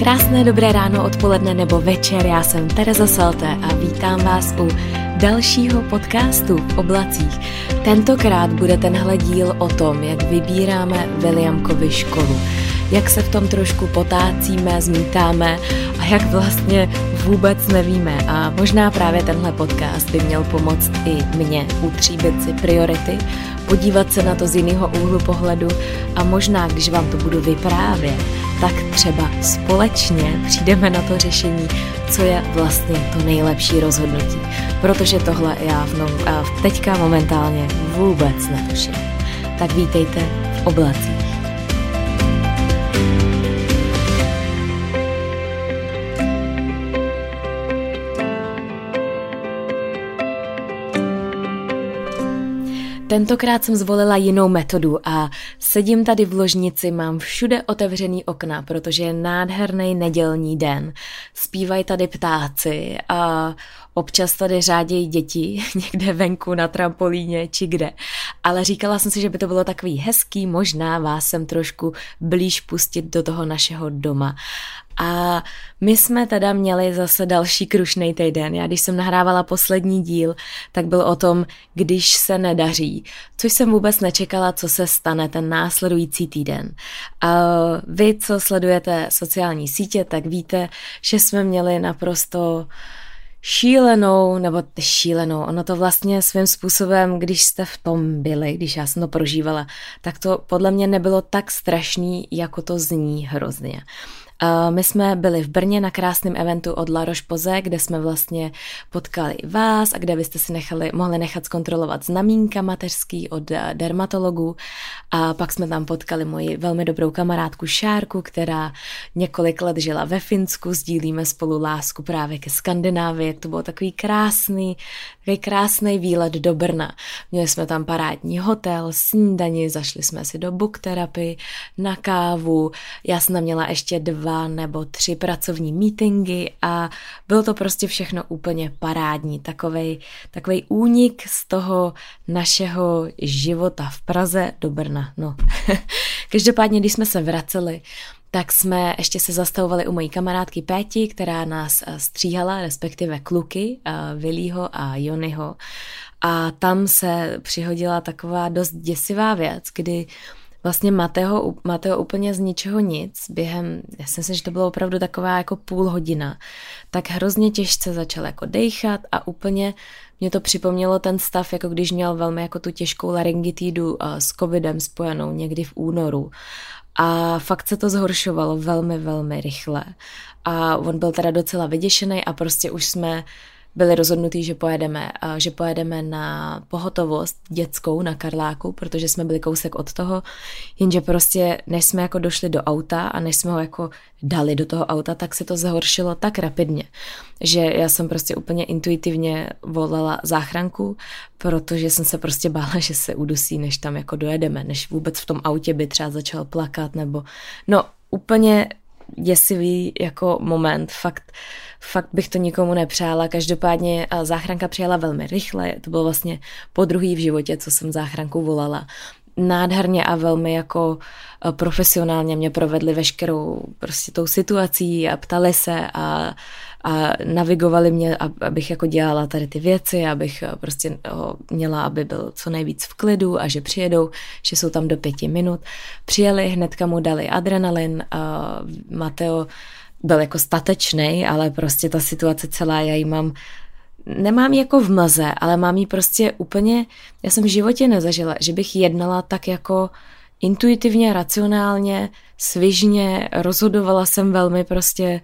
Krásné dobré ráno, odpoledne nebo večer, já jsem Tereza Salte a vítám vás u dalšího podcastu v oblacích. Tentokrát bude tenhle díl o tom, jak vybíráme Williamkovi školu, jak se v tom trošku potácíme, zmítáme a jak vlastně vůbec nevíme. A možná právě tenhle podcast by měl pomoct i mně utříbit si priority, podívat se na to z jiného úhlu pohledu a možná, když vám to budu vyprávět, tak třeba společně přijdeme na to řešení, co je vlastně to nejlepší rozhodnutí. Protože tohle já v, nom, v teďka momentálně vůbec netuším. Tak vítejte v oblacích. Tentokrát jsem zvolila jinou metodu a sedím tady v ložnici, mám všude otevřený okna, protože je nádherný nedělní den. Zpívají tady ptáci a občas tady řádějí děti někde venku na trampolíně či kde. Ale říkala jsem si, že by to bylo takový hezký, možná vás sem trošku blíž pustit do toho našeho doma. A my jsme teda měli zase další krušný týden. Já když jsem nahrávala poslední díl, tak byl o tom, když se nedaří, což jsem vůbec nečekala, co se stane ten následující týden. A vy, co sledujete sociální sítě, tak víte, že jsme měli naprosto šílenou, nebo šílenou, ono to vlastně svým způsobem, když jste v tom byli, když já jsem to prožívala, tak to podle mě nebylo tak strašný, jako to zní hrozně. My jsme byli v Brně na krásném eventu od La Roche-Posay, kde jsme vlastně potkali vás a kde byste si nechali, mohli nechat zkontrolovat znamínka mateřský od eh, dermatologů. A pak jsme tam potkali moji velmi dobrou kamarádku Šárku, která několik let žila ve Finsku, sdílíme spolu lásku právě ke Skandinávii, to bylo takový krásný, takový krásný výlet do Brna. Měli jsme tam parádní hotel, snídani, zašli jsme si do book therapy, na kávu, já jsem tam měla ještě dva nebo tři pracovní meetingy a bylo to prostě všechno úplně parádní. Takovej, takovej únik z toho našeho života v Praze do Brna. No. Každopádně, když jsme se vraceli, tak jsme ještě se zastavovali u mojí kamarádky Péti, která nás eh, stříhala, respektive kluky, Vilího eh, a Jonyho. A tam se přihodila taková dost děsivá věc, kdy vlastně Mateo, Mateo úplně z ničeho nic, během, já si myslím, že to bylo opravdu taková jako půl hodina, tak hrozně těžce začal jako dejchat a úplně mě to připomnělo ten stav, jako když měl velmi jako tu těžkou laryngitidu s covidem spojenou někdy v únoru. A fakt se to zhoršovalo velmi, velmi rychle. A on byl teda docela vyděšený a prostě už jsme byli rozhodnutí, že pojedeme, že pojedeme na pohotovost dětskou na Karláku, protože jsme byli kousek od toho, jenže prostě než jsme jako došli do auta a než jsme ho jako dali do toho auta, tak se to zhoršilo tak rapidně, že já jsem prostě úplně intuitivně volala záchranku, protože jsem se prostě bála, že se udusí, než tam jako dojedeme, než vůbec v tom autě by třeba začal plakat, nebo no úplně děsivý jako moment, fakt, fakt bych to nikomu nepřála. Každopádně záchranka přijela velmi rychle, to bylo vlastně po druhý v životě, co jsem záchranku volala. Nádherně a velmi jako profesionálně mě provedli veškerou prostě tou situací a ptali se a a navigovali mě, abych jako dělala tady ty věci, abych eh, prostě ho měla, aby byl co nejvíc v klidu a že přijedou, že jsou tam do pěti minut. Přijeli, hnedka mu dali adrenalin, a Mateo byl jako statečný, ale prostě ta situace celá, já ji mám nemám jako v mlze, ale mám ji prostě úplně, já jsem v životě nezažila, že bych jednala tak jako intuitivně, racionálně, svižně, rozhodovala jsem velmi prostě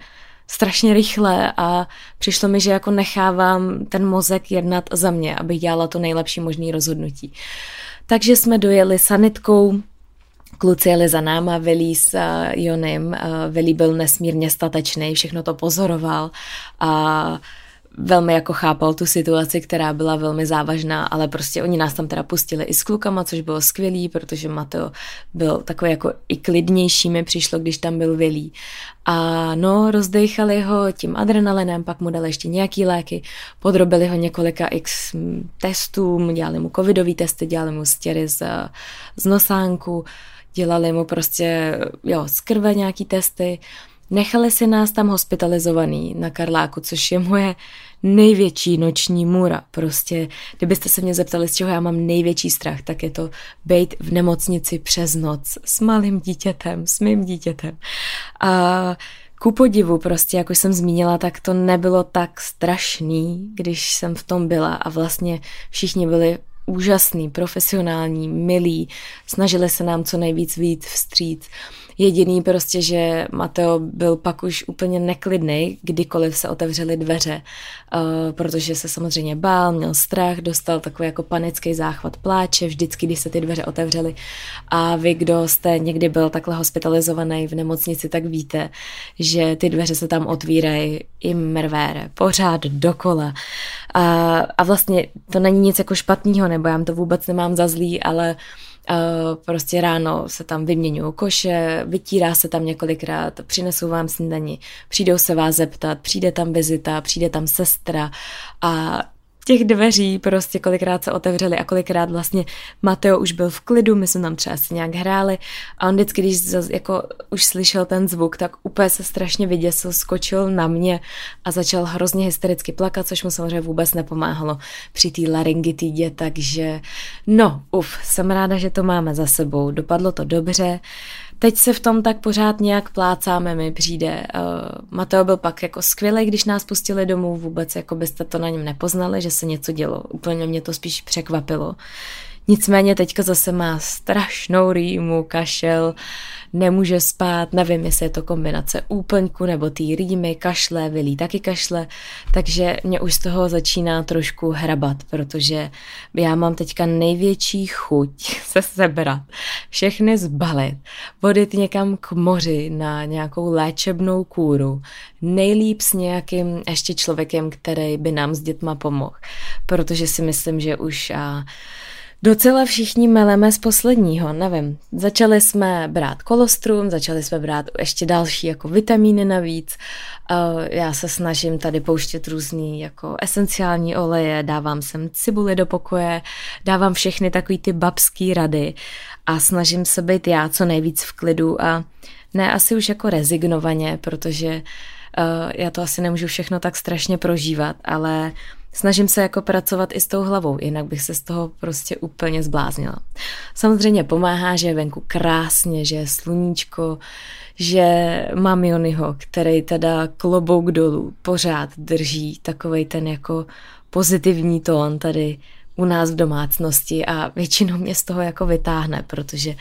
strašně rychle a přišlo mi, že jako nechávám ten mozek jednat za mě, abych dělala to nejlepší možné rozhodnutí. Takže jsme dojeli sanitkou, Kluci jeli za náma, Velí s Jonem. Velí byl nesmírně statečný, všechno to pozoroval a velmi jako chápal tu situaci, která byla velmi závažná, ale prostě oni nás tam teda pustili i s klukama, což bylo skvělý, protože Mateo byl takový jako i klidnější mi přišlo, když tam byl Vilí. A no, rozdechali ho tím adrenalinem, pak mu dali ještě nějaký léky, podrobili ho několika x testům, dělali mu covidový testy, dělali mu stěry z, z nosánku, dělali mu prostě, jo, z krve nějaký testy Nechali si nás tam hospitalizovaný na Karláku, což je moje největší noční můra. Prostě, kdybyste se mě zeptali, z čeho já mám největší strach, tak je to být v nemocnici přes noc s malým dítětem, s mým dítětem. A ku podivu prostě, jak už jsem zmínila, tak to nebylo tak strašný, když jsem v tom byla a vlastně všichni byli úžasný, profesionální, milí, snažili se nám co nejvíc vít vstříc. Jediný prostě, že Mateo byl pak už úplně neklidný, kdykoliv se otevřely dveře, uh, protože se samozřejmě bál, měl strach, dostal takový jako panický záchvat pláče, vždycky, když se ty dveře otevřely. A vy, kdo jste někdy byl takhle hospitalizovaný v nemocnici, tak víte, že ty dveře se tam otvírají i mrvére, pořád dokola. A, a vlastně to není nic jako špatného, nebo já to vůbec nemám za zlý, ale prostě ráno se tam vyměňují koše, vytírá se tam několikrát, přinesou vám snídani, přijdou se vás zeptat, přijde tam vizita, přijde tam sestra a těch dveří prostě kolikrát se otevřely a kolikrát vlastně Mateo už byl v klidu, my jsme tam třeba si nějak hráli. A on vždycky, když jako už slyšel ten zvuk, tak úplně se strašně vyděsil, skočil na mě a začal hrozně hystericky plakat, což mu samozřejmě vůbec nepomáhalo při té laryngitidě, takže no, uf, jsem ráda, že to máme za sebou, dopadlo to dobře, Teď se v tom tak pořád nějak plácáme, mi přijde. Uh, Mateo byl pak jako skvělý, když nás pustili domů, vůbec jako byste to na něm nepoznali, že se něco dělo. Úplně mě to spíš překvapilo. Nicméně teďka zase má strašnou rýmu, kašel, nemůže spát, nevím, jestli je to kombinace úplňku nebo tý rýmy, kašle, vylí taky kašle, takže mě už z toho začíná trošku hrabat, protože já mám teďka největší chuť se sebrat, všechny zbalit, vodit někam k moři na nějakou léčebnou kůru, nejlíp s nějakým ještě člověkem, který by nám s dětma pomohl, protože si myslím, že už a Docela všichni meleme z posledního, nevím. Začali jsme brát kolostrum, začali jsme brát ještě další jako vitamíny navíc. Já se snažím tady pouštět různý jako esenciální oleje, dávám sem cibuli do pokoje, dávám všechny takový ty babský rady a snažím se být já co nejvíc v klidu a ne asi už jako rezignovaně, protože uh, já to asi nemůžu všechno tak strašně prožívat, ale snažím se jako pracovat i s tou hlavou, jinak bych se z toho prostě úplně zbláznila. Samozřejmě pomáhá, že je venku krásně, že je sluníčko, že mám Jonyho, který teda klobouk dolů pořád drží takovej ten jako pozitivní tón tady u nás v domácnosti a většinou mě z toho jako vytáhne, protože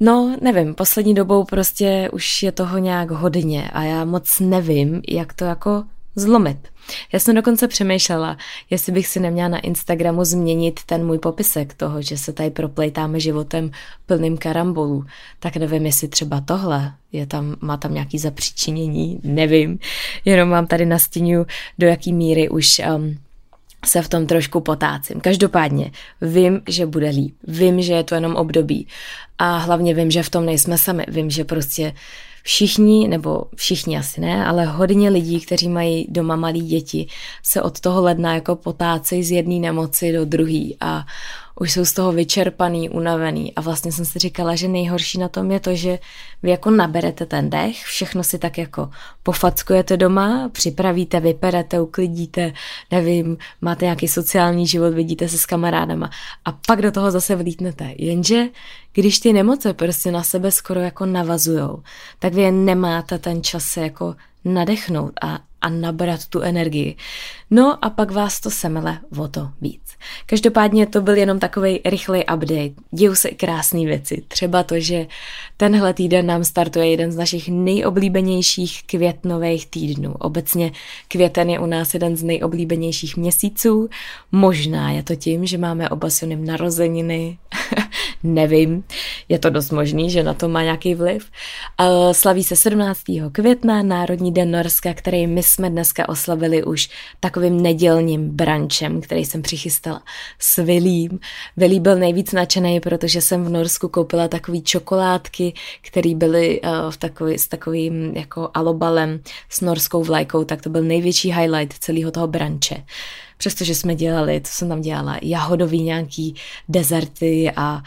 No, nevím, poslední dobou prostě už je toho nějak hodně a já moc nevím, jak to jako zlomit. Já jsem dokonce přemýšlela, jestli bych si neměla na Instagramu změnit ten můj popisek toho, že se tady proplejtáme životem plným karambolů. Tak nevím, jestli třeba tohle je tam, má tam nějaký zapříčinění, nevím. Jenom mám tady nastínu, do jaký míry už um, se v tom trošku potácím. Každopádně vím, že bude líp. Vím, že je to jenom období. A hlavně vím, že v tom nejsme sami. Vím, že prostě všichni, nebo všichni asi ne, ale hodně lidí, kteří mají doma malí děti, se od toho ledna jako potácejí z jedné nemoci do druhé a už jsou z toho vyčerpaný, unavený a vlastně jsem si říkala, že nejhorší na tom je to, že vy jako naberete ten dech, všechno si tak jako pofackujete doma, připravíte, vyperete, uklidíte, nevím, máte nějaký sociální život, vidíte se s kamarádama a pak do toho zase vlítnete. Jenže když ty nemoce prostě na sebe skoro jako navazujou, tak vy nemáte ten čas se jako nadechnout a a nabrat tu energii. No a pak vás to semele o to víc. Každopádně to byl jenom takový rychlej update. Dějou se i krásné věci. Třeba to, že tenhle týden nám startuje jeden z našich nejoblíbenějších květnových týdnů. Obecně květen je u nás jeden z nejoblíbenějších měsíců. Možná je to tím, že máme oba s narozeniny. Nevím, je to dost možný, že na to má nějaký vliv. Slaví se 17. května, Národní den Norska, který my jsme dneska oslavili už takovým nedělním brančem, který jsem přichystala s Vilím. Vilí byl nejvíc nadšený, protože jsem v Norsku koupila takové čokoládky, které byly uh, v takový, s takovým jako alobalem s norskou vlajkou, tak to byl největší highlight celého toho branče přestože jsme dělali, co jsem tam dělala, jahodový nějaký dezerty a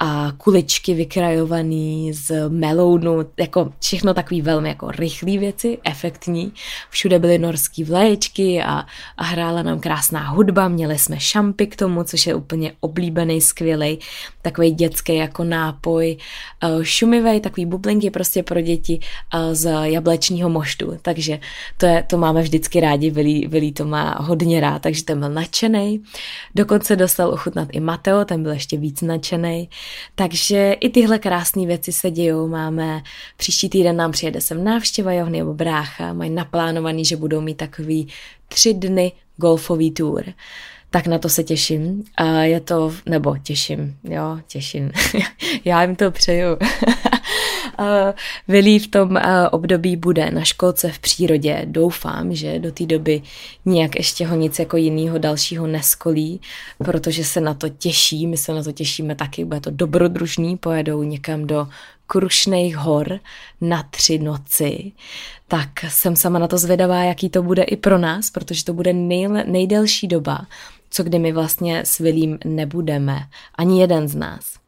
a kuličky vykrajovaný z melounu, jako všechno takový velmi jako rychlé věci, efektní. Všude byly norský vlaječky a, a hrála nám krásná hudba, měli jsme šampy k tomu, což je úplně oblíbený, skvělý, takový dětský jako nápoj, uh, šumivý, takový bublinky prostě pro děti uh, z jablečního moštu, takže to, je, to máme vždycky rádi, Vilí, Vilí to má hodně rád, takže ten byl nadšený. Dokonce dostal ochutnat i Mateo, ten byl ještě víc nadšený. Takže i tyhle krásné věci se dějou. Máme příští týden nám přijede sem návštěva Johny nebo brácha, mají naplánovaný, že budou mít takový tři dny golfový tour tak na to se těším. A je to, nebo těším, jo, těším. Já jim to přeju. Vilí v tom období bude na školce v přírodě. Doufám, že do té doby nijak ještě ho nic jako jiného dalšího neskolí, protože se na to těší, my se na to těšíme taky, bude to dobrodružný, pojedou někam do Krušných hor na tři noci, tak jsem sama na to zvědavá, jaký to bude i pro nás, protože to bude nejle, nejdelší doba, co kdy my vlastně s Vilím nebudeme. Ani jeden z nás.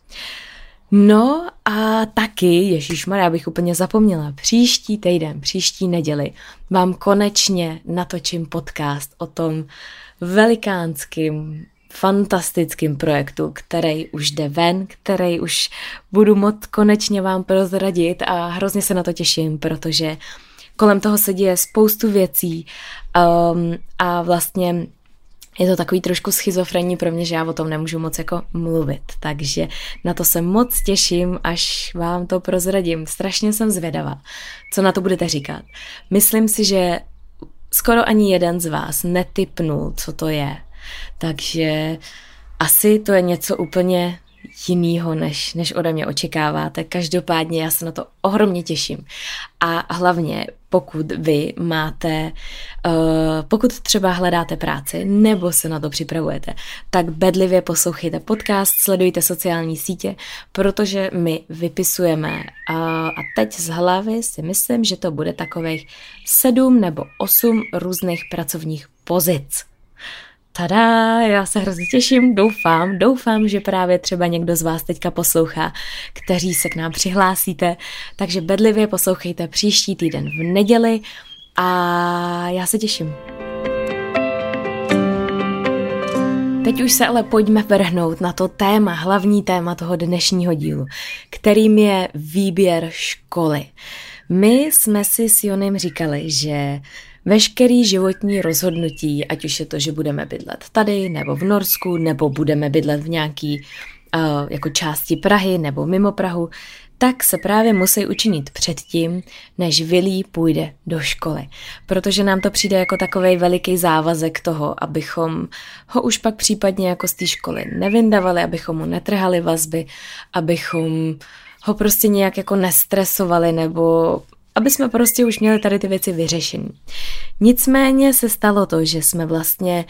No a taky, Ježíš já bych úplně zapomněla, příští týden, příští neděli vám konečně natočím podcast o tom velikánským, fantastickým projektu, který už jde ven, který už budu moct konečně vám prozradit a hrozně se na to těším, protože kolem toho se děje spoustu věcí um, a vlastně je to takový trošku schizofrenní pro mě, že já o tom nemůžu moc jako mluvit, takže na to se moc těším, až vám to prozradím. Strašně jsem zvědavá, co na to budete říkat. Myslím si, že skoro ani jeden z vás netypnul, co to je, takže asi to je něco úplně jinýho, než, než ode mě očekáváte. Každopádně já se na to ohromně těším. A hlavně, pokud vy máte, uh, pokud třeba hledáte práci nebo se na to připravujete, tak bedlivě poslouchejte podcast, sledujte sociální sítě, protože my vypisujeme uh, a teď z hlavy si myslím, že to bude takových sedm nebo osm různých pracovních pozic. Tada, já se hrozně těším, doufám, doufám, že právě třeba někdo z vás teďka poslouchá, kteří se k nám přihlásíte, takže bedlivě poslouchejte příští týden v neděli a já se těším. Teď už se ale pojďme vrhnout na to téma, hlavní téma toho dnešního dílu, kterým je výběr školy. My jsme si s Jonem říkali, že Veškerý životní rozhodnutí, ať už je to, že budeme bydlet tady, nebo v Norsku, nebo budeme bydlet v nějaký uh, jako části Prahy nebo mimo Prahu, tak se právě musí učinit předtím, než Vilí půjde do školy. Protože nám to přijde jako takový veliký závazek toho, abychom ho už pak případně jako z té školy nevyndavali, abychom mu netrhali vazby, abychom ho prostě nějak jako nestresovali nebo aby jsme prostě už měli tady ty věci vyřešený. Nicméně se stalo to, že jsme vlastně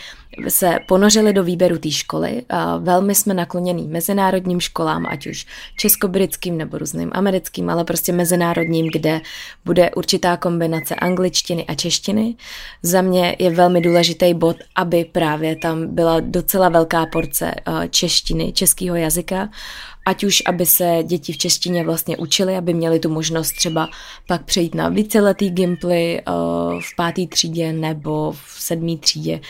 se ponořili do výběru té školy a velmi jsme nakloněný mezinárodním školám, ať už česko-britským nebo různým americkým, ale prostě mezinárodním, kde bude určitá kombinace angličtiny a češtiny. Za mě je velmi důležitý bod, aby právě tam byla docela velká porce češtiny, českého jazyka, ať už aby se děti v češtině vlastně učili, aby měli tu možnost třeba pak přejít na víceletý gimply v páté třídě nebo v sedmé třídě,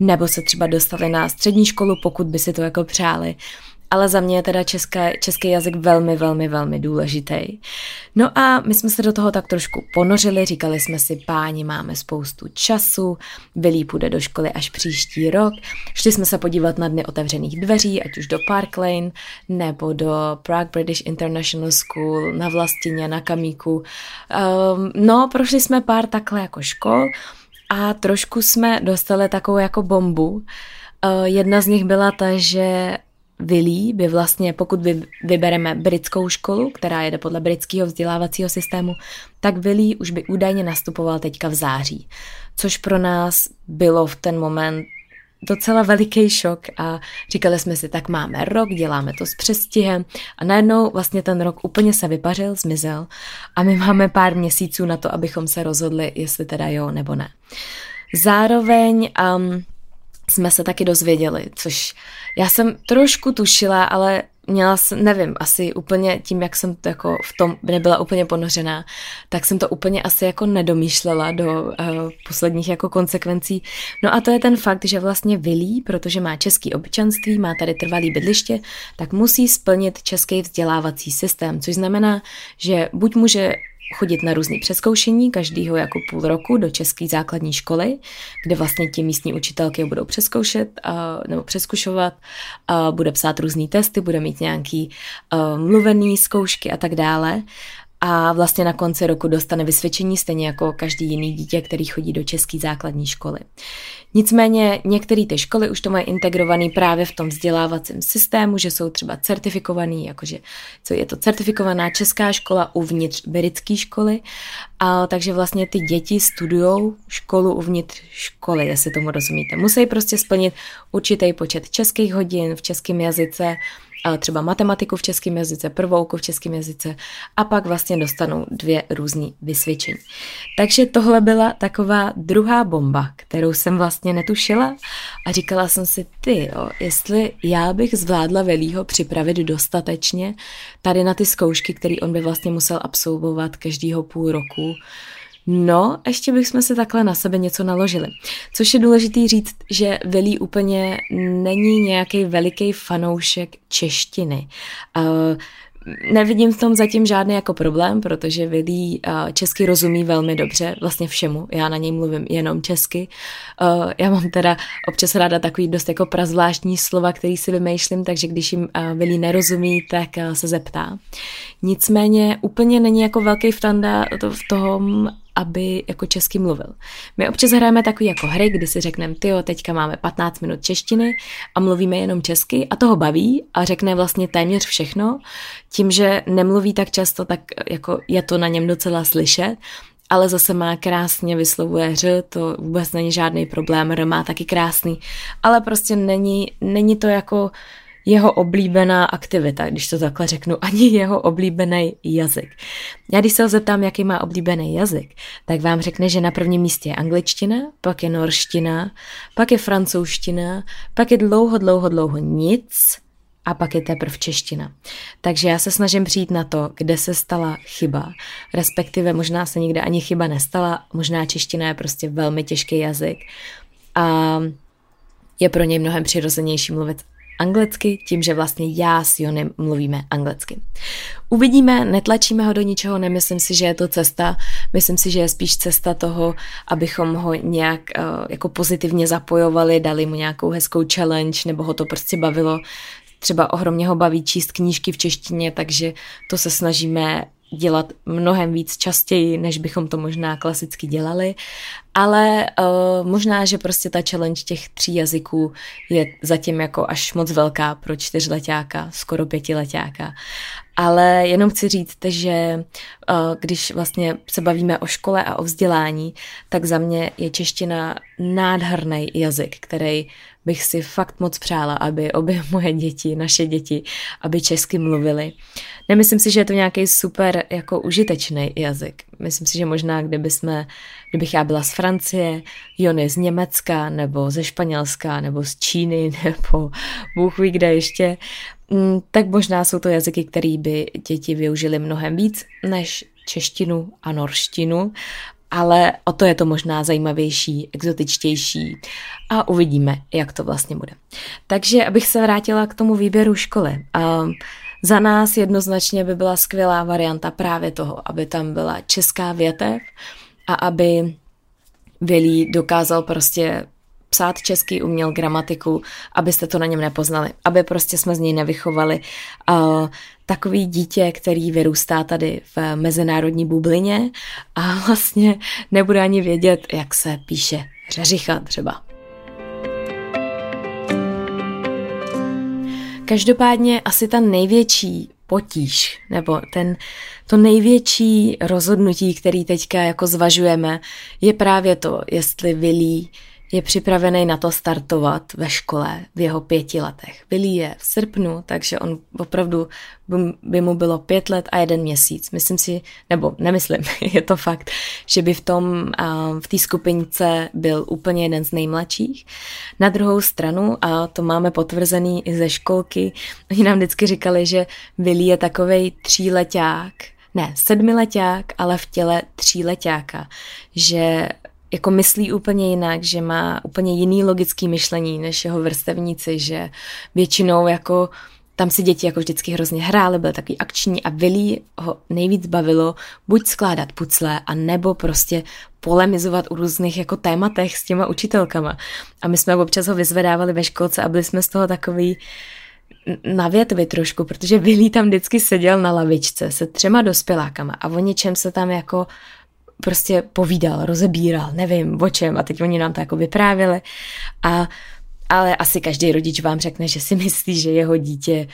nebo se třeba dostali na střední školu, pokud by si to jako přáli ale za mě je teda české, český jazyk velmi, velmi, velmi důležitý. No a my jsme se do toho tak trošku ponořili, říkali jsme si, páni, máme spoustu času, Billy půjde do školy až příští rok, šli jsme se podívat na dny otevřených dveří, ať už do Park Lane, nebo do Prague British International School, na Vlastině, na Kamíku. Um, no, prošli jsme pár takhle jako škol a trošku jsme dostali takovou jako bombu. Uh, jedna z nich byla ta, že Vilí by vlastně, pokud vy, vybereme britskou školu, která jede podle britského vzdělávacího systému, tak Vilí už by údajně nastupoval teďka v září. Což pro nás bylo v ten moment docela veliký šok a říkali jsme si, tak máme rok, děláme to s přestihem a najednou vlastně ten rok úplně se vypařil, zmizel a my máme pár měsíců na to, abychom se rozhodli, jestli teda jo nebo ne. Zároveň um, jsme se taky dozvěděli, což já jsem trošku tušila, ale měla jsem, nevím, asi úplně tím, jak jsem to jako v tom nebyla úplně ponořená, tak jsem to úplně asi jako nedomýšlela do uh, posledních jako konsekvencí. No a to je ten fakt, že vlastně Vilí, protože má český občanství, má tady trvalý bydliště, tak musí splnit český vzdělávací systém, což znamená, že buď může chodit na různé přeskoušení každýho jako půl roku do české základní školy, kde vlastně ti místní učitelky ho budou přeskoušet nebo přeskušovat, bude psát různé testy, bude mít nějaký a, mluvený zkoušky a tak dále a vlastně na konci roku dostane vysvědčení stejně jako každý jiný dítě, který chodí do české základní školy. Nicméně některé ty školy už to mají integrovaný právě v tom vzdělávacím systému, že jsou třeba certifikovaný, jakože co je to certifikovaná česká škola uvnitř britské školy, a takže vlastně ty děti studují školu uvnitř školy, jestli tomu rozumíte. Musí prostě splnit určitý počet českých hodin v českém jazyce, třeba matematiku v českém jazyce, prvouku v českém jazyce a pak vlastně dostanou dvě různé vysvědčení. Takže tohle byla taková druhá bomba, kterou jsem vlastně netušila a říkala jsem si, ty jo, jestli já bych zvládla Velího připravit dostatečně tady na ty zkoušky, které on by vlastně musel absolvovat každýho půl roku, No, ještě bychom se takhle na sebe něco naložili. Což je důležitý říct, že Vilí úplně není nějaký veliký fanoušek češtiny. Uh, Nevidím v tom zatím žádný jako problém, protože Vilí uh, česky rozumí velmi dobře, vlastně všemu. Já na něj mluvím jenom česky. Uh, já mám teda občas ráda takový dost jako prazvláštní slova, který si vymýšlím, takže když jim Vilí nerozumí, tak se zeptá. Nicméně úplně není jako velký vtanda to v tom, aby jako česky mluvil. My občas hrajeme takový jako hry, kdy si řekneme, tyjo, teďka máme 15 minut češtiny a mluvíme jenom česky a toho baví a řekne vlastně téměř všechno. Tím, že nemluví tak často, tak jako je to na něm docela slyšet, ale zase má krásně, vyslovuje ř, to vůbec není žádný problém, r má taky krásný, ale prostě není, není to jako jeho oblíbená aktivita, když to takhle řeknu, ani jeho oblíbený jazyk. Já když se ho zeptám, jaký má oblíbený jazyk, tak vám řekne, že na prvním místě je angličtina, pak je norština, pak je francouzština, pak je dlouho, dlouho, dlouho nic a pak je teprve čeština. Takže já se snažím přijít na to, kde se stala chyba, respektive možná se nikde ani chyba nestala, možná čeština je prostě velmi těžký jazyk a je pro něj mnohem přirozenější mluvit anglicky, tím, že vlastně já s Jonem mluvíme anglicky. Uvidíme, netlačíme ho do ničeho, nemyslím si, že je to cesta, myslím si, že je spíš cesta toho, abychom ho nějak uh, jako pozitivně zapojovali, dali mu nějakou hezkou challenge, nebo ho to prostě bavilo. Třeba ohromně ho baví číst knížky v češtině, takže to se snažíme dělat mnohem víc častěji, než bychom to možná klasicky dělali, ale uh, možná, že prostě ta challenge těch tří jazyků je zatím jako až moc velká pro čtyřletáka, skoro pětiletáka. Ale jenom chci říct, že uh, když vlastně se bavíme o škole a o vzdělání, tak za mě je čeština nádherný jazyk, který bych si fakt moc přála, aby obě moje děti, naše děti, aby česky mluvili. Nemyslím si, že je to nějaký super jako užitečný jazyk. Myslím si, že možná kdyby jsme, kdybych já byla z Francie, Jony z Německa, nebo ze Španělska, nebo z Číny, nebo Bůh ví kde ještě, mm, tak možná jsou to jazyky, které by děti využily mnohem víc než češtinu a norštinu ale o to je to možná zajímavější, exotičtější a uvidíme, jak to vlastně bude. Takže abych se vrátila k tomu výběru školy. Um, za nás jednoznačně by byla skvělá varianta právě toho, aby tam byla česká větev a aby Vilí dokázal prostě psát česky, uměl gramatiku, abyste to na něm nepoznali, aby prostě jsme z něj nevychovali uh, takový dítě, který vyrůstá tady v mezinárodní bublině a vlastně nebude ani vědět, jak se píše řeřicha třeba. Každopádně asi ta největší potíž, nebo ten, to největší rozhodnutí, který teďka jako zvažujeme, je právě to, jestli Vilí je připravený na to startovat ve škole v jeho pěti letech. Billy je v srpnu, takže on opravdu by mu bylo pět let a jeden měsíc. Myslím si, nebo nemyslím, je to fakt, že by v tom, v té skupince byl úplně jeden z nejmladších. Na druhou stranu, a to máme potvrzený i ze školky, oni nám vždycky říkali, že Billy je takovej tříleťák, ne, sedmileťák, ale v těle tříleťáka, že jako myslí úplně jinak, že má úplně jiný logický myšlení než jeho vrstevníci, že většinou jako tam si děti jako vždycky hrozně hrály, byly takový akční a Willy ho nejvíc bavilo buď skládat pucle, a nebo prostě polemizovat u různých jako tématech s těma učitelkama. A my jsme občas ho vyzvedávali ve školce a byli jsme z toho takový na větvi trošku, protože Willy tam vždycky seděl na lavičce se třema dospělákama a o něčem se tam jako prostě povídal, rozebíral, nevím o čem a teď oni nám to jako vyprávěli a ale asi každý rodič vám řekne, že si myslí, že jeho dítě,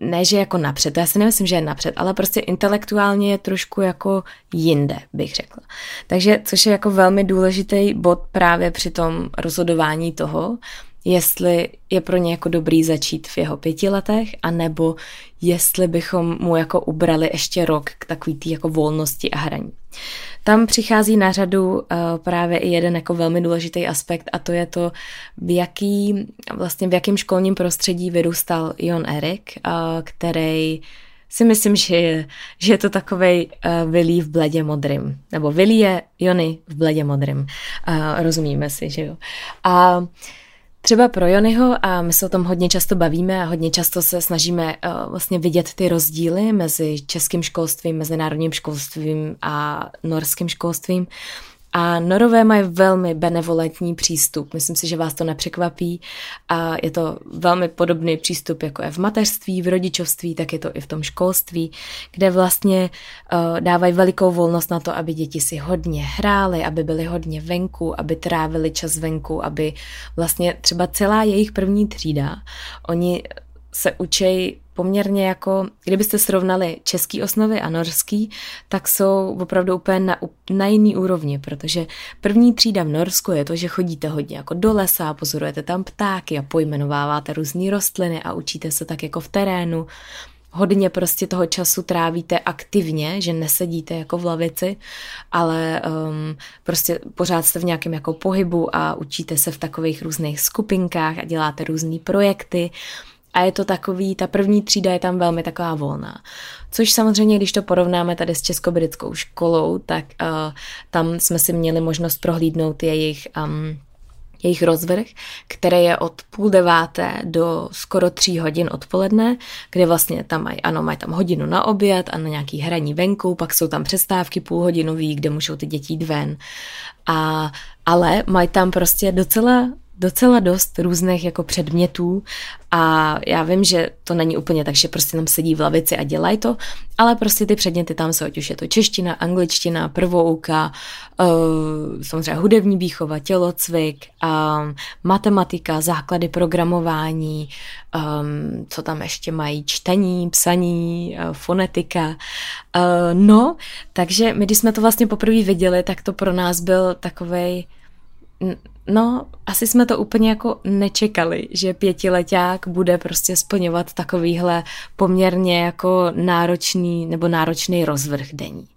ne že jako napřed, já si nemyslím, že je napřed, ale prostě intelektuálně je trošku jako jinde, bych řekla. Takže, což je jako velmi důležitý bod právě při tom rozhodování toho, jestli je pro ně jako dobrý začít v jeho pěti letech, anebo jestli bychom mu jako ubrali ještě rok k takový tý jako volnosti a hraní. Tam přichází na řadu uh, právě i jeden jako velmi důležitý aspekt a to je to, v jaký, vlastně v jakém školním prostředí vyrůstal Jon Erik, uh, který si myslím, že je, že je to takovej uh, Willy v bledě modrým. Nebo Willy je Jony v bledě modrým. Uh, rozumíme si, že jo. A uh, Třeba pro Jonyho, a my se o tom hodně často bavíme a hodně často se snažíme uh, vlastně vidět ty rozdíly mezi českým školstvím, mezinárodním školstvím a norským školstvím. A Norové mají velmi benevolentní přístup. Myslím si, že vás to nepřekvapí. A je to velmi podobný přístup, jako je v mateřství, v rodičovství, tak je to i v tom školství, kde vlastně uh, dávají velikou volnost na to, aby děti si hodně hrály, aby byly hodně venku, aby trávili čas venku, aby vlastně třeba celá jejich první třída, oni se učej poměrně jako, kdybyste srovnali český osnovy a norský, tak jsou opravdu úplně na, na jiný úrovni, protože první třída v Norsku je to, že chodíte hodně jako do lesa, pozorujete tam ptáky a pojmenováváte různé rostliny a učíte se tak jako v terénu. Hodně prostě toho času trávíte aktivně, že nesedíte jako v lavici, ale um, prostě pořád jste v nějakém jako pohybu a učíte se v takových různých skupinkách a děláte různé projekty. A je to takový, ta první třída je tam velmi taková volná. Což samozřejmě, když to porovnáme tady s českobritskou školou, tak uh, tam jsme si měli možnost prohlídnout jejich um, jejich rozvrh, který je od půl deváté do skoro tří hodin odpoledne, kde vlastně tam mají, ano, mají tam hodinu na oběd a na nějaký hraní venku, pak jsou tam přestávky půlhodinový, kde můžou ty děti jít ven. A, ale mají tam prostě docela docela dost různých jako předmětů a já vím, že to není úplně tak, že prostě tam sedí v lavici a dělají to, ale prostě ty předměty tam jsou, ať už je to čeština, angličtina, prvouka, uh, samozřejmě hudební výchova, tělocvik, matematika, základy programování, um, co tam ještě mají, čtení, psaní, uh, fonetika. Uh, no, takže my, když jsme to vlastně poprvé viděli, tak to pro nás byl takovej No, asi jsme to úplně jako nečekali, že pětileták bude prostě splňovat takovýhle poměrně jako náročný nebo náročný rozvrh denní.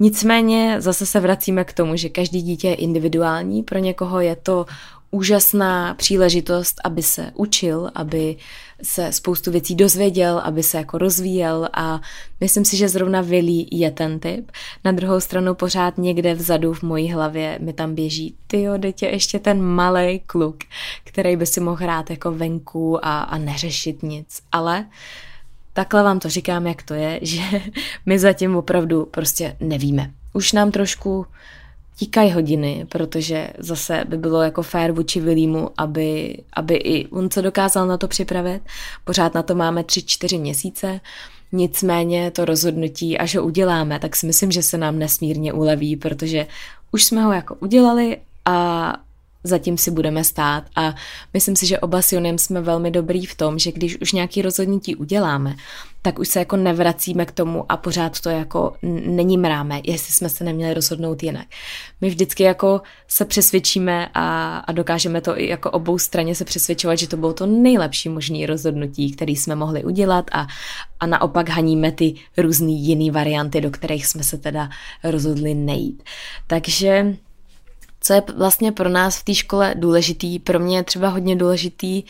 Nicméně zase se vracíme k tomu, že každý dítě je individuální, pro někoho je to úžasná příležitost, aby se učil, aby se spoustu věcí dozvěděl, aby se jako rozvíjel a myslím si, že zrovna Willy je ten typ. Na druhou stranu pořád někde vzadu v mojí hlavě mi tam běží, ty dítě ještě ten malý kluk, který by si mohl hrát jako venku a, a neřešit nic, ale takhle vám to říkám, jak to je, že my zatím opravdu prostě nevíme. Už nám trošku tíkají hodiny, protože zase by bylo jako fér vůči Vilímu, aby, aby i on se dokázal na to připravit. Pořád na to máme tři, čtyři měsíce. Nicméně to rozhodnutí, až ho uděláme, tak si myslím, že se nám nesmírně uleví, protože už jsme ho jako udělali a zatím si budeme stát a myslím si, že oba s Jonem jsme velmi dobrý v tom, že když už nějaký rozhodnutí uděláme, tak už se jako nevracíme k tomu a pořád to jako není mráme, jestli jsme se neměli rozhodnout jinak. My vždycky jako se přesvědčíme a, a dokážeme to i jako obou straně se přesvědčovat, že to bylo to nejlepší možné rozhodnutí, které jsme mohli udělat a, a naopak haníme ty různé jiné varianty, do kterých jsme se teda rozhodli nejít. Takže co je vlastně pro nás v té škole důležitý, pro mě je třeba hodně důležitý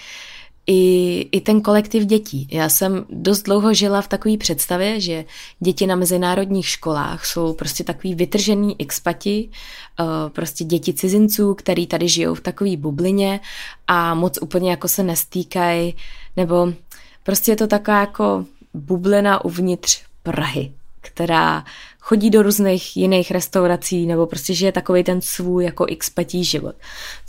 i, i ten kolektiv dětí. Já jsem dost dlouho žila v takové představě, že děti na mezinárodních školách jsou prostě takový vytržený expati, eh, prostě děti cizinců, který tady žijou v takové bublině a moc úplně jako se nestýkají, nebo prostě je to taková jako bublina uvnitř Prahy, která chodí do různých jiných restaurací nebo prostě žije takový ten svůj jako expatí život.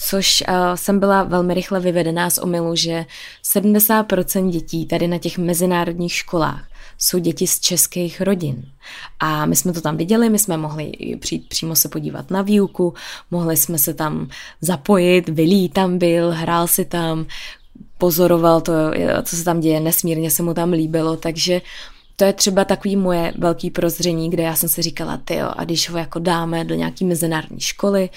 Což uh, jsem byla velmi rychle vyvedená z omylu, že 70% dětí tady na těch mezinárodních školách jsou děti z českých rodin. A my jsme to tam viděli, my jsme mohli přijít přímo se podívat na výuku, mohli jsme se tam zapojit, Vilí tam byl, hrál si tam, pozoroval to, co se tam děje, nesmírně se mu tam líbilo, takže uh, to je třeba takový moje velký prozření, kde já jsem si říkala, ty a když ho jako dáme do nějaký mezinárodní školy,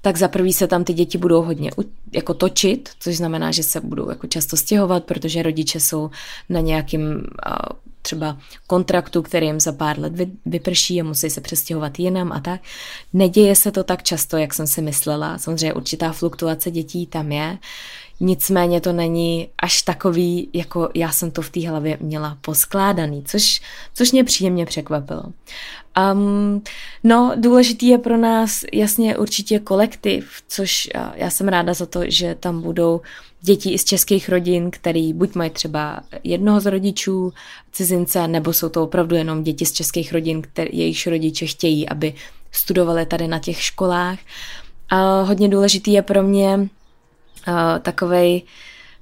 tak za prvý se tam ty děti budou hodně jako točit, což znamená, že se budou jako často stěhovat, protože rodiče jsou na nějakým třeba kontraktu, který jim za pár let vyprší a musí se přestěhovat jinam a tak. Neděje se to tak často, jak jsem si myslela. Samozřejmě určitá fluktuace dětí tam je. Nicméně to není až takový, jako já jsem to v té hlavě měla poskládaný, což, což mě příjemně překvapilo. Um, no, důležitý je pro nás jasně určitě kolektiv, což já jsem ráda za to, že tam budou děti i z českých rodin, který buď mají třeba jednoho z rodičů cizince, nebo jsou to opravdu jenom děti z českých rodin, které jejichž rodiče chtějí, aby studovali tady na těch školách. A hodně důležitý je pro mě uh, takovej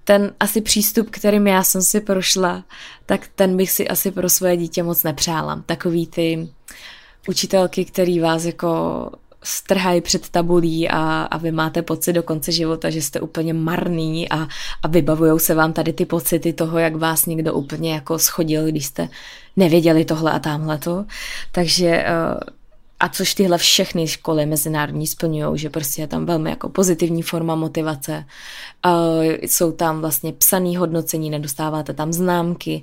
ten asi přístup, kterým já jsem si prošla, tak ten bych si asi pro svoje dítě moc nepřála. Takový ty učitelky, který vás jako strhají před tabulí a, a vy máte pocit do konce života, že jste úplně marný a, a vybavujou se vám tady ty pocity toho, jak vás někdo úplně jako schodil, když jste nevěděli tohle a tamhle to. Takže uh, a což tyhle všechny školy mezinárodní splňují, že prostě je tam velmi jako pozitivní forma motivace. Uh, jsou tam vlastně psaný hodnocení, nedostáváte tam známky.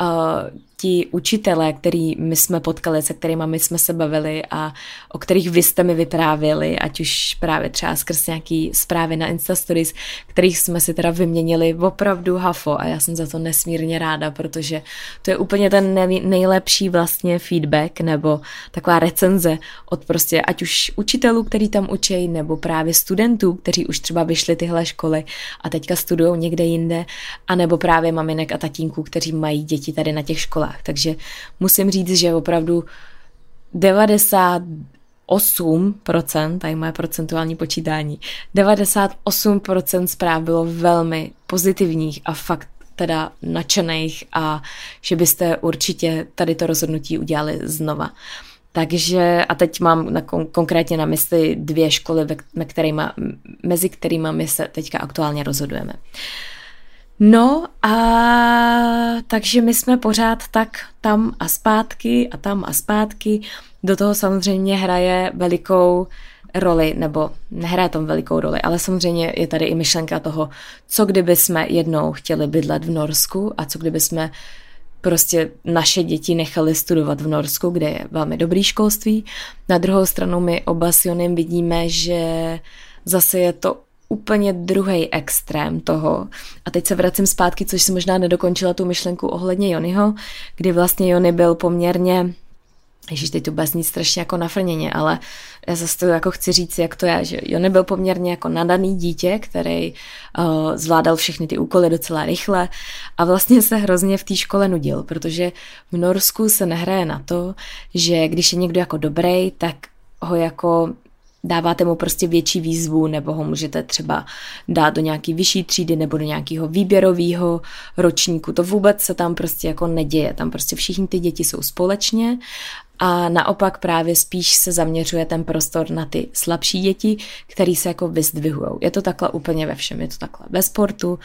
Uh, ti učitelé, který my jsme potkali, se kterými my jsme se bavili a o kterých vy jste mi vyprávěli, ať už právě třeba skrz nějaký zprávy na Instastories, kterých jsme si teda vyměnili opravdu hafo a já jsem za to nesmírně ráda, protože to je úplně ten nejlepší vlastně feedback nebo taková recenze od prostě ať už učitelů, který tam učí, nebo právě studentů, kteří už třeba vyšli tyhle školy a teďka studují někde jinde, anebo právě maminek a tatínků, kteří mají děti tady na těch školách školách. Takže musím říct, že opravdu 98%, tady moje procentuální počítání, 98% zpráv bylo velmi pozitivních a fakt teda nadšených a že byste určitě tady to rozhodnutí udělali znova. Takže a teď mám na, konkrétně na mysli dvě školy, me, kterýma, mezi kterými my se teďka aktuálně rozhodujeme. Uh, No a takže my jsme pořád tak tam a zpátky a tam a zpátky. Do toho samozřejmě hraje velikou roli, nebo nehraje tom velikou roli, ale samozřejmě je tady i myšlenka toho, co kdyby jsme jednou chtěli bydlet v Norsku a co kdyby jsme prostě naše děti nechali studovat v Norsku, kde je velmi dobrý školství. Na druhou stranu my oba s Jonem vidíme, že zase je to úplně druhý extrém toho. A teď se vracím zpátky, což si možná nedokončila tu myšlenku ohledně Jonyho, kdy vlastně Jony byl poměrně Ježíš, teď to bude znít strašně jako nafrněně, ale já zase to jako chci říct, jak to je, že Jony byl poměrně jako nadaný dítě, který uh, zvládal všechny ty úkoly docela rychle a vlastně se hrozně v té škole nudil, protože v Norsku se nehraje na to, že když je někdo jako dobrý, tak ho jako dáváte mu prostě větší výzvu, nebo ho můžete třeba dát do nějaký vyšší třídy nebo do nějakého výběrového ročníku. To vůbec se tam prostě jako neděje. Tam prostě všichni ty děti jsou společně a naopak právě spíš se zaměřuje ten prostor na ty slabší děti, který se jako vyzdvihují. Je to takhle úplně ve všem. Je to takhle ve sportu,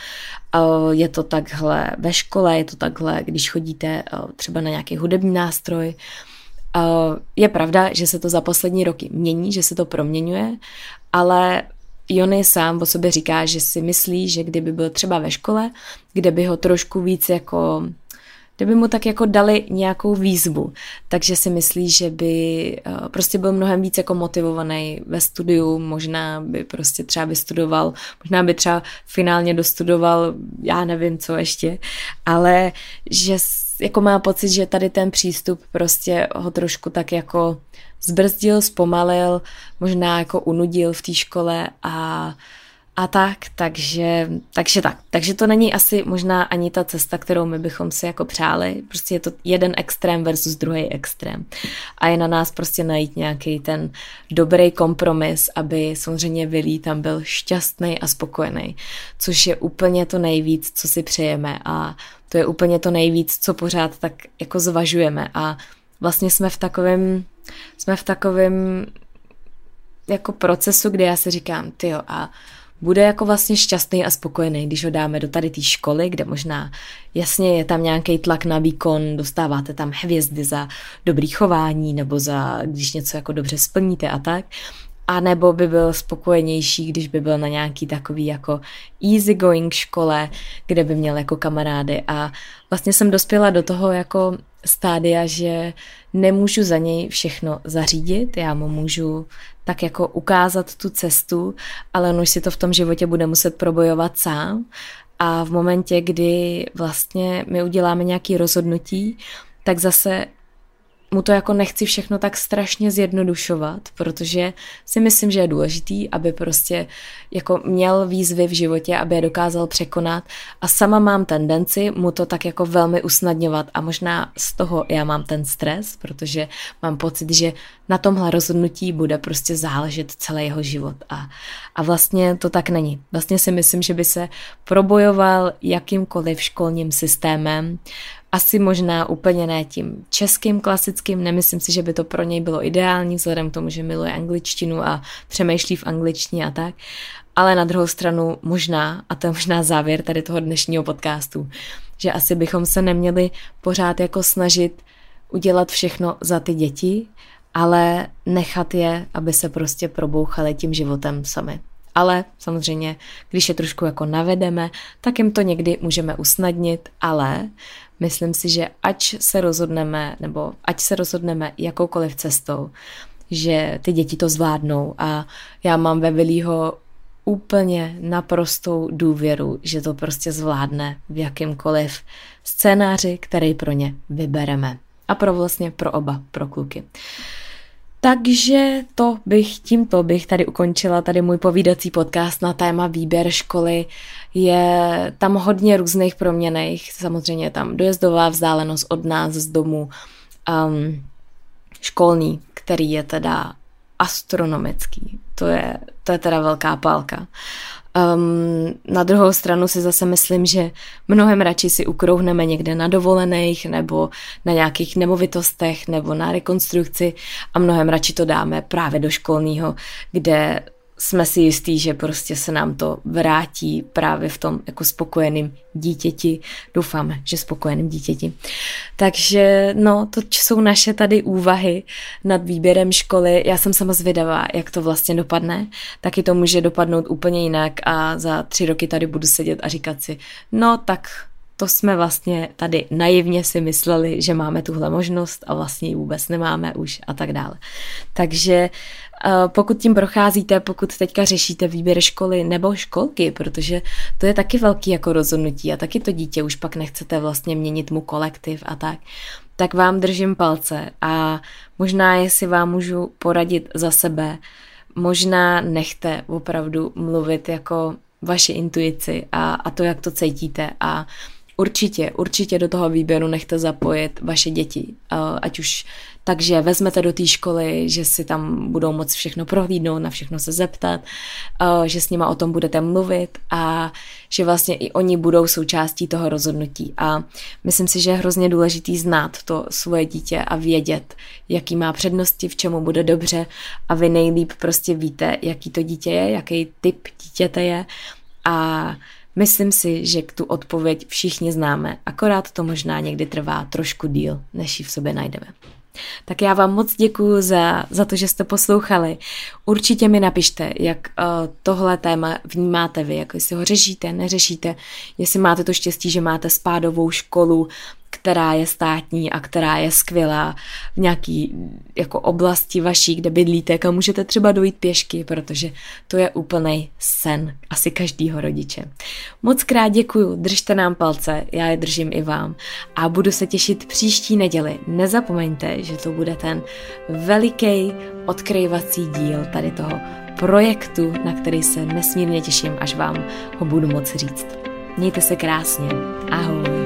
je to takhle ve škole, je to takhle, když chodíte třeba na nějaký hudební nástroj, je pravda, že se to za poslední roky mění, že se to proměňuje, ale Jony sám o sobě říká, že si myslí, že kdyby byl třeba ve škole, kde by ho trošku víc jako kdyby mu tak jako dali nějakou výzvu, takže si myslí, že by eh, prostě byl mnohem víc jako motivovaný ve studiu, možná by prostě třeba vystudoval, možná by třeba finálně dostudoval, já nevím co ještě, ale že jako má pocit, že tady ten přístup prostě ho trošku tak jako zbrzdil, zpomalil, možná jako unudil v té škole a a tak, takže, takže tak. Takže to není asi možná ani ta cesta, kterou my bychom si jako přáli. Prostě je to jeden extrém versus druhý extrém. A je na nás prostě najít nějaký ten dobrý kompromis, aby samozřejmě Vilí tam byl šťastný a spokojený, což je úplně to nejvíc, co si přejeme a to je úplně to nejvíc, co pořád tak jako zvažujeme a vlastně jsme v takovém jsme v takovém jako procesu, kde já si říkám, ty a bude jako vlastně šťastný a spokojený, když ho dáme do tady té školy, kde možná jasně je tam nějaký tlak na výkon, dostáváte tam hvězdy za dobrý chování nebo za, když něco jako dobře splníte a tak. A nebo by byl spokojenější, když by byl na nějaký takový jako easygoing škole, kde by měl jako kamarády. A vlastně jsem dospěla do toho jako stádia, že nemůžu za něj všechno zařídit, já mu můžu tak jako ukázat tu cestu, ale on už si to v tom životě bude muset probojovat sám. A v momentě, kdy vlastně my uděláme nějaké rozhodnutí, tak zase mu to jako nechci všechno tak strašně zjednodušovat, protože si myslím, že je důležitý, aby prostě jako měl výzvy v životě, aby je dokázal překonat. A sama mám tendenci mu to tak jako velmi usnadňovat. A možná z toho já mám ten stres, protože mám pocit, že na tomhle rozhodnutí bude prostě záležet celý jeho život. A, a vlastně to tak není. Vlastně si myslím, že by se probojoval jakýmkoliv školním systémem, asi možná úplně ne tím českým klasickým, nemyslím si, že by to pro něj bylo ideální, vzhledem k tomu, že miluje angličtinu a přemýšlí v angličtině a tak, ale na druhou stranu možná, a to je možná závěr tady toho dnešního podcastu, že asi bychom se neměli pořád jako snažit udělat všechno za ty děti, ale nechat je, aby se prostě probouchali tím životem sami. Ale samozřejmě, když je trošku jako navedeme, tak jim to někdy můžeme usnadnit, ale myslím si, že ať se rozhodneme, nebo ať se rozhodneme jakoukoliv cestou, že ty děti to zvládnou a já mám ve Vilího úplně naprostou důvěru, že to prostě zvládne v jakýmkoliv scénáři, který pro ně vybereme. A pro vlastně pro oba, pro kluky. Takže to bych, tímto bych tady ukončila tady můj povídací podcast na téma výběr školy. Je tam hodně různých proměných, samozřejmě tam dojezdová vzdálenost od nás z domu, um, školní, který je teda astronomický. To je, to je teda velká pálka. Um, na druhou stranu si zase myslím, že mnohem radši si ukrouhneme někde na dovolených nebo na nějakých nemovitostech nebo na rekonstrukci a mnohem radši to dáme právě do školního, kde jsme si jistí, že prostě se nám to vrátí právě v tom jako spokojeným dítěti. Doufáme, že spokojeným dítěti. Takže no, to jsou naše tady úvahy nad výběrem školy. Já jsem sama zvědavá, jak to vlastně dopadne. Taky to může dopadnout úplně jinak a za tři roky tady budu sedět a říkat si, no tak to jsme vlastně tady naivně si mysleli, že máme tuhle možnost a vlastně ji vůbec nemáme už a tak dále. Takže eh, pokud tím procházíte, pokud teďka řešíte výběr školy nebo školky, protože to je taky velký jako rozhodnutí a taky to dítě už pak nechcete vlastně měnit mu kolektiv a tak, tak vám držím palce a možná jestli vám můžu poradit za sebe, možná nechte opravdu mluvit jako vaši intuici a, a to, jak to cítíte a určitě, určitě do toho výběru nechte zapojit vaše děti, ať už takže vezmete do té školy, že si tam budou moc všechno prohlídnout, na všechno se zeptat, že s nima o tom budete mluvit a že vlastně i oni budou součástí toho rozhodnutí. A myslím si, že je hrozně důležitý znát to svoje dítě a vědět, jaký má přednosti, v čemu bude dobře a vy nejlíp prostě víte, jaký to dítě je, jaký typ dítěte je a Myslím si, že tu odpověď všichni známe, akorát to možná někdy trvá trošku díl, než ji v sobě najdeme. Tak já vám moc děkuji za, za to, že jste poslouchali. Určitě mi napište, jak uh, tohle téma vnímáte vy, jak si ho řešíte, neřešíte, jestli máte to štěstí, že máte spádovou školu, která je státní a která je skvělá v nějaký jako oblasti vaší, kde bydlíte, kam můžete třeba dojít pěšky, protože to je úplný sen asi každýho rodiče. Moc krát děkuju, držte nám palce, já je držím i vám a budu se těšit příští neděli. Nezapomeňte, že to bude ten veliký odkryvací díl tady toho projektu, na který se nesmírně těším, až vám ho budu moci říct. Mějte se krásně. Ahoj.